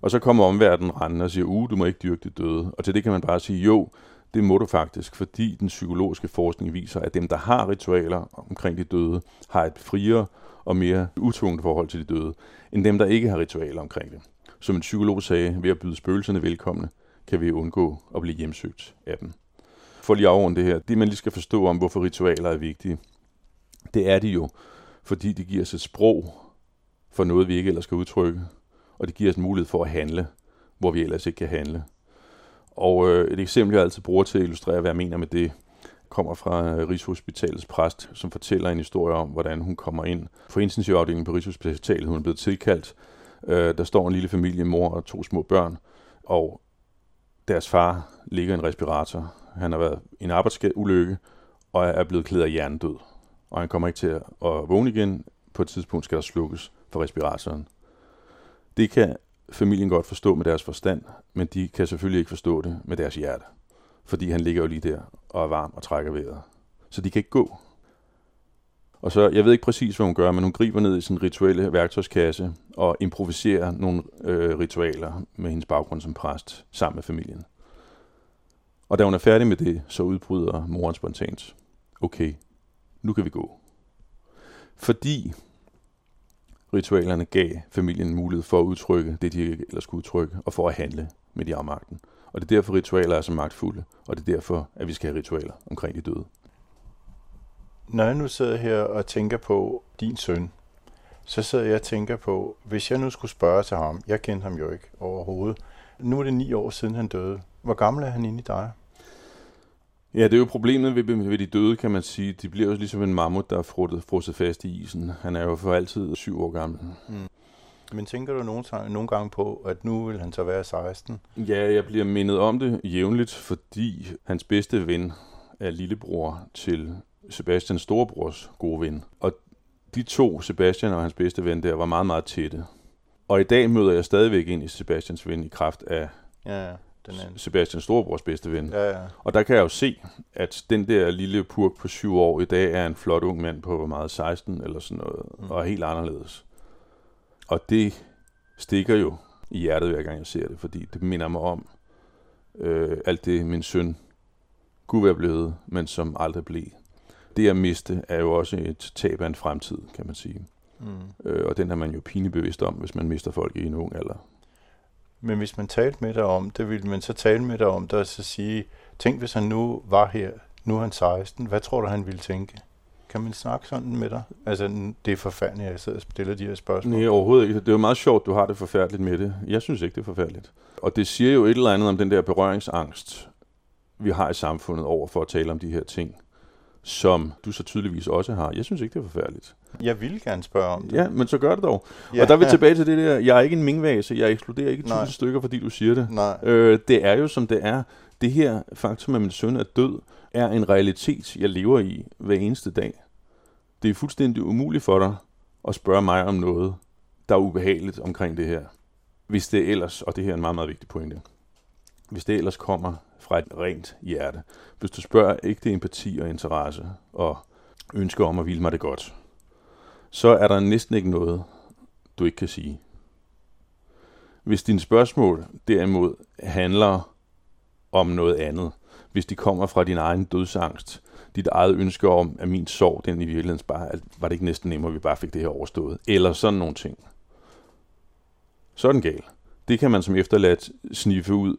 Og så kommer omverdenen rendende og siger, uh, du må ikke dyrke det døde. Og til det kan man bare sige, jo, det må du faktisk, fordi den psykologiske forskning viser, at dem, der har ritualer omkring de døde, har et friere og mere utvunget forhold til de døde, end dem, der ikke har ritualer omkring det. Som en psykolog sagde, ved at byde spøgelserne velkomne, kan vi undgå at blive hjemsøgt af dem. For lige over det her, det man lige skal forstå om, hvorfor ritualer er vigtige, det er de jo, fordi de giver os et sprog for noget, vi ikke ellers skal udtrykke, og det giver os en mulighed for at handle, hvor vi ellers ikke kan handle. Og øh, et eksempel, jeg altid bruger til at illustrere, hvad jeg mener med det, kommer fra øh, Rigshospitalets præst, som fortæller en historie om, hvordan hun kommer ind på intensivafdelingen på Rigshospitalet. Hun er blevet tilkaldt. Øh, der står en lille familie, mor og to små børn, og deres far ligger i en respirator. Han har været i en arbejdsulykke og er blevet klædet af hjernedød. Og han kommer ikke til at vågne igen. På et tidspunkt skal der slukkes for respiratoren. Det kan familien godt forstå med deres forstand, men de kan selvfølgelig ikke forstå det med deres hjerte. Fordi han ligger jo lige der og er varm og trækker vejret. Så de kan ikke gå. Og så, jeg ved ikke præcis, hvad hun gør, men hun griber ned i sin rituelle værktøjskasse og improviserer nogle øh, ritualer med hendes baggrund som præst sammen med familien. Og da hun er færdig med det, så udbryder moren spontant. Okay, nu kan vi gå. Fordi Ritualerne gav familien mulighed for at udtrykke det, de ikke ellers kunne udtrykke, og for at handle med de afmagten. Og det er derfor, ritualer er så magtfulde, og det er derfor, at vi skal have ritualer omkring de døde. Når jeg nu sidder her og tænker på din søn, så sidder jeg og tænker på, hvis jeg nu skulle spørge til ham, jeg kendte ham jo ikke overhovedet, nu er det ni år siden han døde. Hvor gammel er han inde i dig? Ja, det er jo problemet ved, ved de døde, kan man sige. De bliver jo ligesom en mammut, der er frosset, frosset fast i isen. Han er jo for altid syv år gammel. Mm. Men tænker du nogle, nogle gange på, at nu vil han så være 16? Ja, jeg bliver mindet om det jævnligt, fordi hans bedste ven er lillebror til Sebastians storebrors gode ven. Og de to, Sebastian og hans bedste ven der, var meget, meget tætte. Og i dag møder jeg stadigvæk ind i Sebastians ven i kraft af Ja, ja, den anden. Sebastians storebrors bedste ven. Ja, ja. Og der kan jeg jo se, at den der lille purk på syv år i dag er en flot ung mand på hvor meget 16 eller sådan noget, mm. og er helt anderledes. Og det stikker jo i hjertet, hver gang jeg ser det, fordi det minder mig om øh, alt det, min søn kunne være blevet, men som aldrig blev. Det at miste er jo også et tab af en fremtid, kan man sige. Mm. Øh, og den er man jo pinebevidst om, hvis man mister folk i en ung alder. Men hvis man talte med dig om det, ville man så tale med dig om det og så sige, tænk hvis han nu var her, nu er han 16, hvad tror du, han ville tænke? Kan man snakke sådan med dig? Altså, det er forfærdeligt, at jeg sidder og stiller de her spørgsmål. Nej, overhovedet ikke. Det er jo meget sjovt, du har det forfærdeligt med det. Jeg synes ikke, det er forfærdeligt. Og det siger jo et eller andet om den der berøringsangst, vi har i samfundet over for at tale om de her ting, som du så tydeligvis også har. Jeg synes ikke, det er forfærdeligt. Jeg ville gerne spørge om det. Ja, men så gør det dog. Ja. Og der er vi tilbage til det der, jeg er ikke en mingvase, jeg eksploderer ikke tusind stykker, fordi du siger det. Nej. Øh, det er jo som det er. Det her faktum, at min søn er død, er en realitet, jeg lever i hver eneste dag. Det er fuldstændig umuligt for dig at spørge mig om noget, der er ubehageligt omkring det her. Hvis det ellers, og det her er en meget, meget vigtig pointe, hvis det ellers kommer fra et rent hjerte. Hvis du spørger ægte empati og interesse og ønsker om at ville mig det godt, så er der næsten ikke noget, du ikke kan sige. Hvis dine spørgsmål derimod handler om noget andet, hvis de kommer fra din egen dødsangst, dit eget ønske om, at min sorg, den i virkeligheden bare, at var det ikke næsten nemmere, at vi bare fik det her overstået, eller sådan nogle ting, så er den gal. Det kan man som efterladt sniffe ud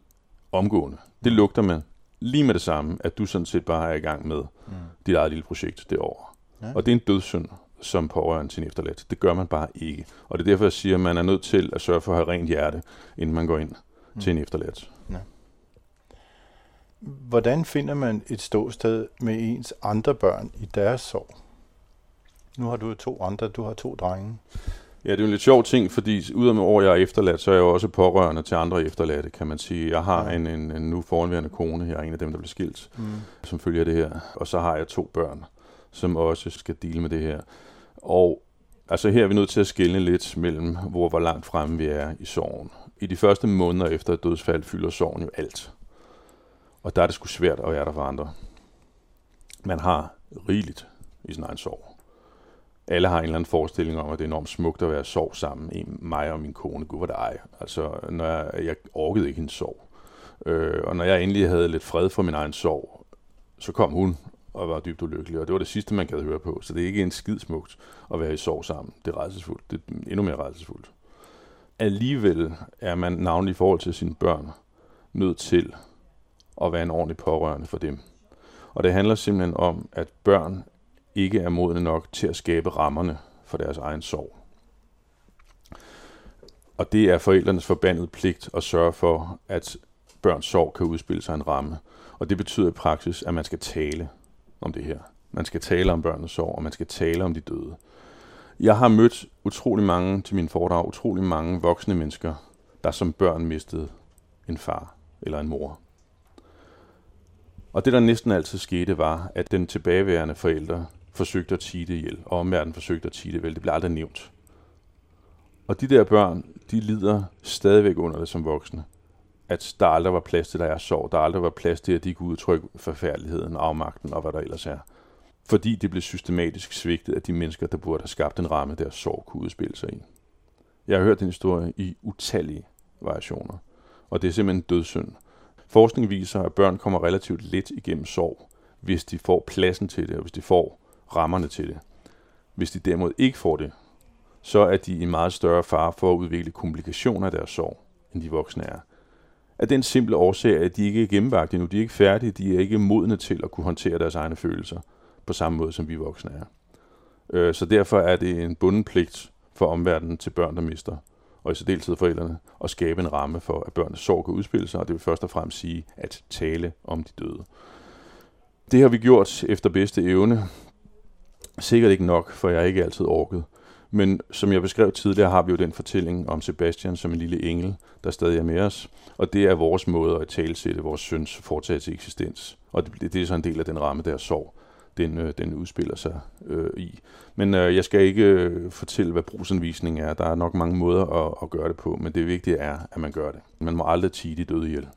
omgående. Det lugter man lige med det samme, at du sådan set bare er i gang med Mm. dit eget lille projekt derovre. Ja. Og det er en dødssynd som pårørende til en efterladt. Det gør man bare ikke. Og det er derfor, jeg siger, at man er nødt til at sørge for at have rent hjerte, inden man går ind Mm. til en efterladt. Hvordan finder man et ståsted med ens andre børn i deres sorg? Nu har du jo to andre, du har to drenge. Ja, det er jo en lidt sjov ting, fordi udover over jeg er efterladt, så er jeg jo også pårørende til andre efterladte, kan man sige. Jeg har Ja. en, en, en nu foranværende kone, jeg er en af dem, der blev skilt, Mm. som følger det her. Og så har jeg to børn, som også skal dele med det her. Og altså her er vi nødt til at skille lidt mellem, hvor, hvor langt fremme vi er i sorgen. I de første måneder efter et dødsfald fylder sorgen jo alt. Og der er det sgu svært at være der for andre. Man har rigeligt i sin egen sorg. Alle har en eller anden forestilling om, at det er enormt smukt at være sorg sammen. En, mig og min kone, gud var det ej. Altså, når jeg, jeg orkede ikke hendes sorg. Øh, og når jeg endelig havde lidt fred for min egen sorg, så kom hun og var dybt ulykkelig, og det var det sidste, man gad høre på. Så det er ikke en skid smukt at være i sorg sammen. Det er rejsesfuldt. Det er endnu mere rejsesfuldt. Alligevel er man navnlig i forhold til sine børn nødt til at være en ordentlig pårørende for dem. Og det handler simpelthen om, at børn ikke er modne nok til at skabe rammerne for deres egen sorg. Og det er forældrenes forbandede pligt at sørge for, at børns sorg kan udspille sig en ramme. Og det betyder i praksis, at man skal tale om det her. Man skal tale om børnenes sorg, og man skal tale om de døde. Jeg har mødt utrolig mange til min foredrag, utrolig mange voksne mennesker, der som børn mistede en far eller en mor. Og det, der næsten altid skete, var, at den tilbageværende forælder forsøgte at tige det ihjel, og omverdenen forsøgte at tige det vel. Det blev aldrig nævnt. Og de der børn, de lider stadigvæk under det som voksne. At der aldrig var plads til deres sorg. Der aldrig var plads til, at de kunne udtrykke forfærdeligheden, afmagten og hvad der ellers er. Fordi det blev systematisk svigtet af de mennesker, der burde have skabt en ramme, deres sorg kunne udspille sig i. Jeg har hørt den historie i utallige variationer. Og det er simpelthen dødssynd. Forskning viser, at børn kommer relativt let igennem sorg, hvis de får pladsen til det, og hvis de får rammerne til det. Hvis de derimod ikke får det, så er de i meget større fare for at udvikle komplikationer af deres sorg, end de voksne er. Af den simple årsag, at de ikke er gennembagt endnu, de er ikke færdige, de er ikke modne til at kunne håndtere deres egne følelser, på samme måde som vi voksne er. Øh, Så derfor er det en bunden pligt for omverdenen til børn, der mister, og i særdeleshed forældrene, at skabe en ramme for, at børnenes sorg kan udspille sig, og det vil først og fremmest sige at tale om de døde. Det har vi gjort efter bedste evne. Sikkert ikke nok, for jeg har ikke altid orket. Men som jeg beskrev tidligere, har vi jo den fortælling om Sebastian som en lille engel, der stadig er med os. Og det er vores måde at talsætte vores søns fortsatte eksistens. Og det, det er så en del af den ramme, der sorg, den, øh, den udspiller sig øh, i. Men øh, jeg skal ikke øh, fortælle, hvad brugsanvisning er. Der er nok mange måder at, at gøre det på, men det vigtige er, at man gør det. Man må aldrig tige de døde ihjel.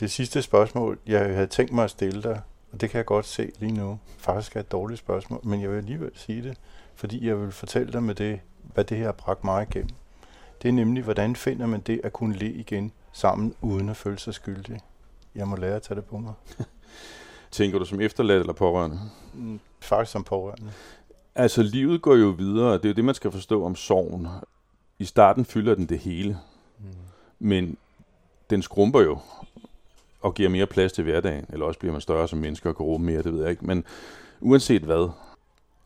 Det sidste spørgsmål, jeg havde tænkt mig at stille dig, og det kan jeg godt se lige nu, faktisk er et dårligt spørgsmål, men jeg vil alligevel sige det, fordi jeg vil fortælle dig med det, hvad det her har bragt mig igennem. Det er nemlig, hvordan finder man det at kunne le igen sammen, uden at føle sig skyldig. Jeg må lære at tage det på mig. <laughs> Tænker du som efterladt eller pårørende? Mm, Faktisk som pårørende. Altså, livet går jo videre, det er jo det, man skal forstå om sorgen. I starten fylder den det hele, Mm. men den skrumper jo og giver mere plads til hverdagen, eller også bliver man større som mennesker og kan rumme mere, det ved jeg ikke. Men uanset hvad,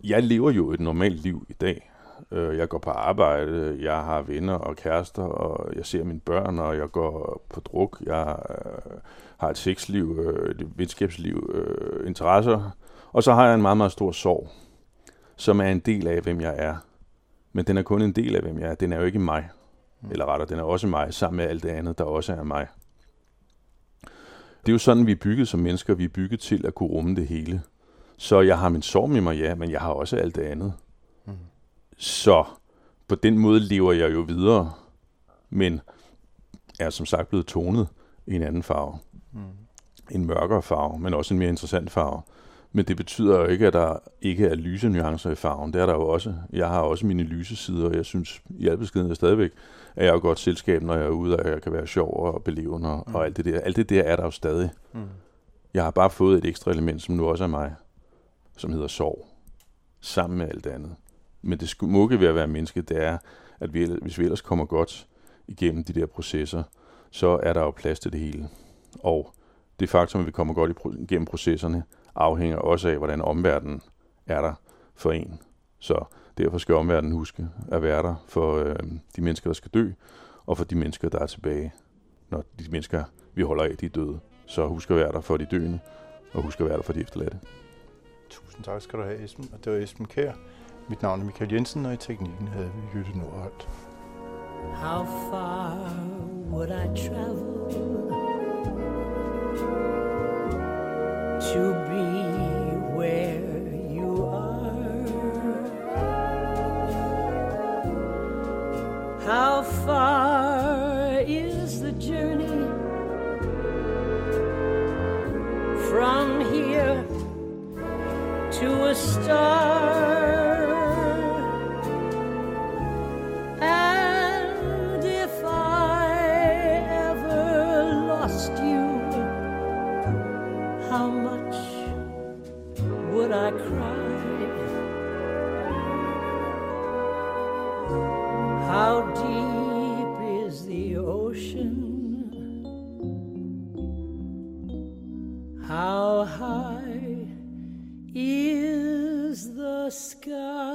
jeg lever jo et normalt liv i dag. Øh, Jeg går på arbejde, jeg har venner og kærester, og jeg ser mine børn, og jeg går på druk, jeg øh, har et sexliv, øh, et venskabsliv, interesser, og så har jeg en meget, meget stor sorg, som er en del af, hvem jeg er. Men den er kun en del af, hvem jeg er. Den er jo ikke mig. Mm. Eller rettere, den er også mig, sammen med alt det andet, der også er mig. Det er jo sådan, vi er bygget som mennesker. Vi er bygget til at kunne rumme det hele. Så jeg har min sorg med mig, ja, men jeg har også alt det andet. Mm. Så på den måde lever jeg jo videre, men er som sagt blevet tonet i en anden farve. Mm. En mørkere farve, men også en mere interessant farve. Men det betyder jo ikke, at der ikke er lyse nuancer i farven. Det er der jo også. Jeg har også mine lyse sider, og jeg synes i al beskedenhed stadigvæk, at jeg er godt selskab, når jeg er ude, og jeg kan være sjov og belevende og, Mm. og alt det der. Alt det der er der jo stadig. Mm. Jeg har bare fået et ekstra element, som nu også er mig, som hedder sorg, sammen med alt andet. Men det smukke ved at være menneske, det er, at vi, hvis vi ellers kommer godt igennem de der processer, så er der jo plads til det hele. Og det faktum, at vi kommer godt igennem processerne, afhænger også af, hvordan omverdenen er der for en. Så derfor skal omverdenen huske at være der for øh, de mennesker, der skal dø, og for de mennesker, der er tilbage, når de mennesker, vi holder af, de er døde. Så husk at være der for de døende, og husk at være der for de efterladte. Tusind tak skal du have, Esben. Og det var Esben Kær. Mit navn er Michael Jensen, og i teknikken havde vi Jytte Nordholt. How far would I travel to be where you are? How far is the journey from to a star. God.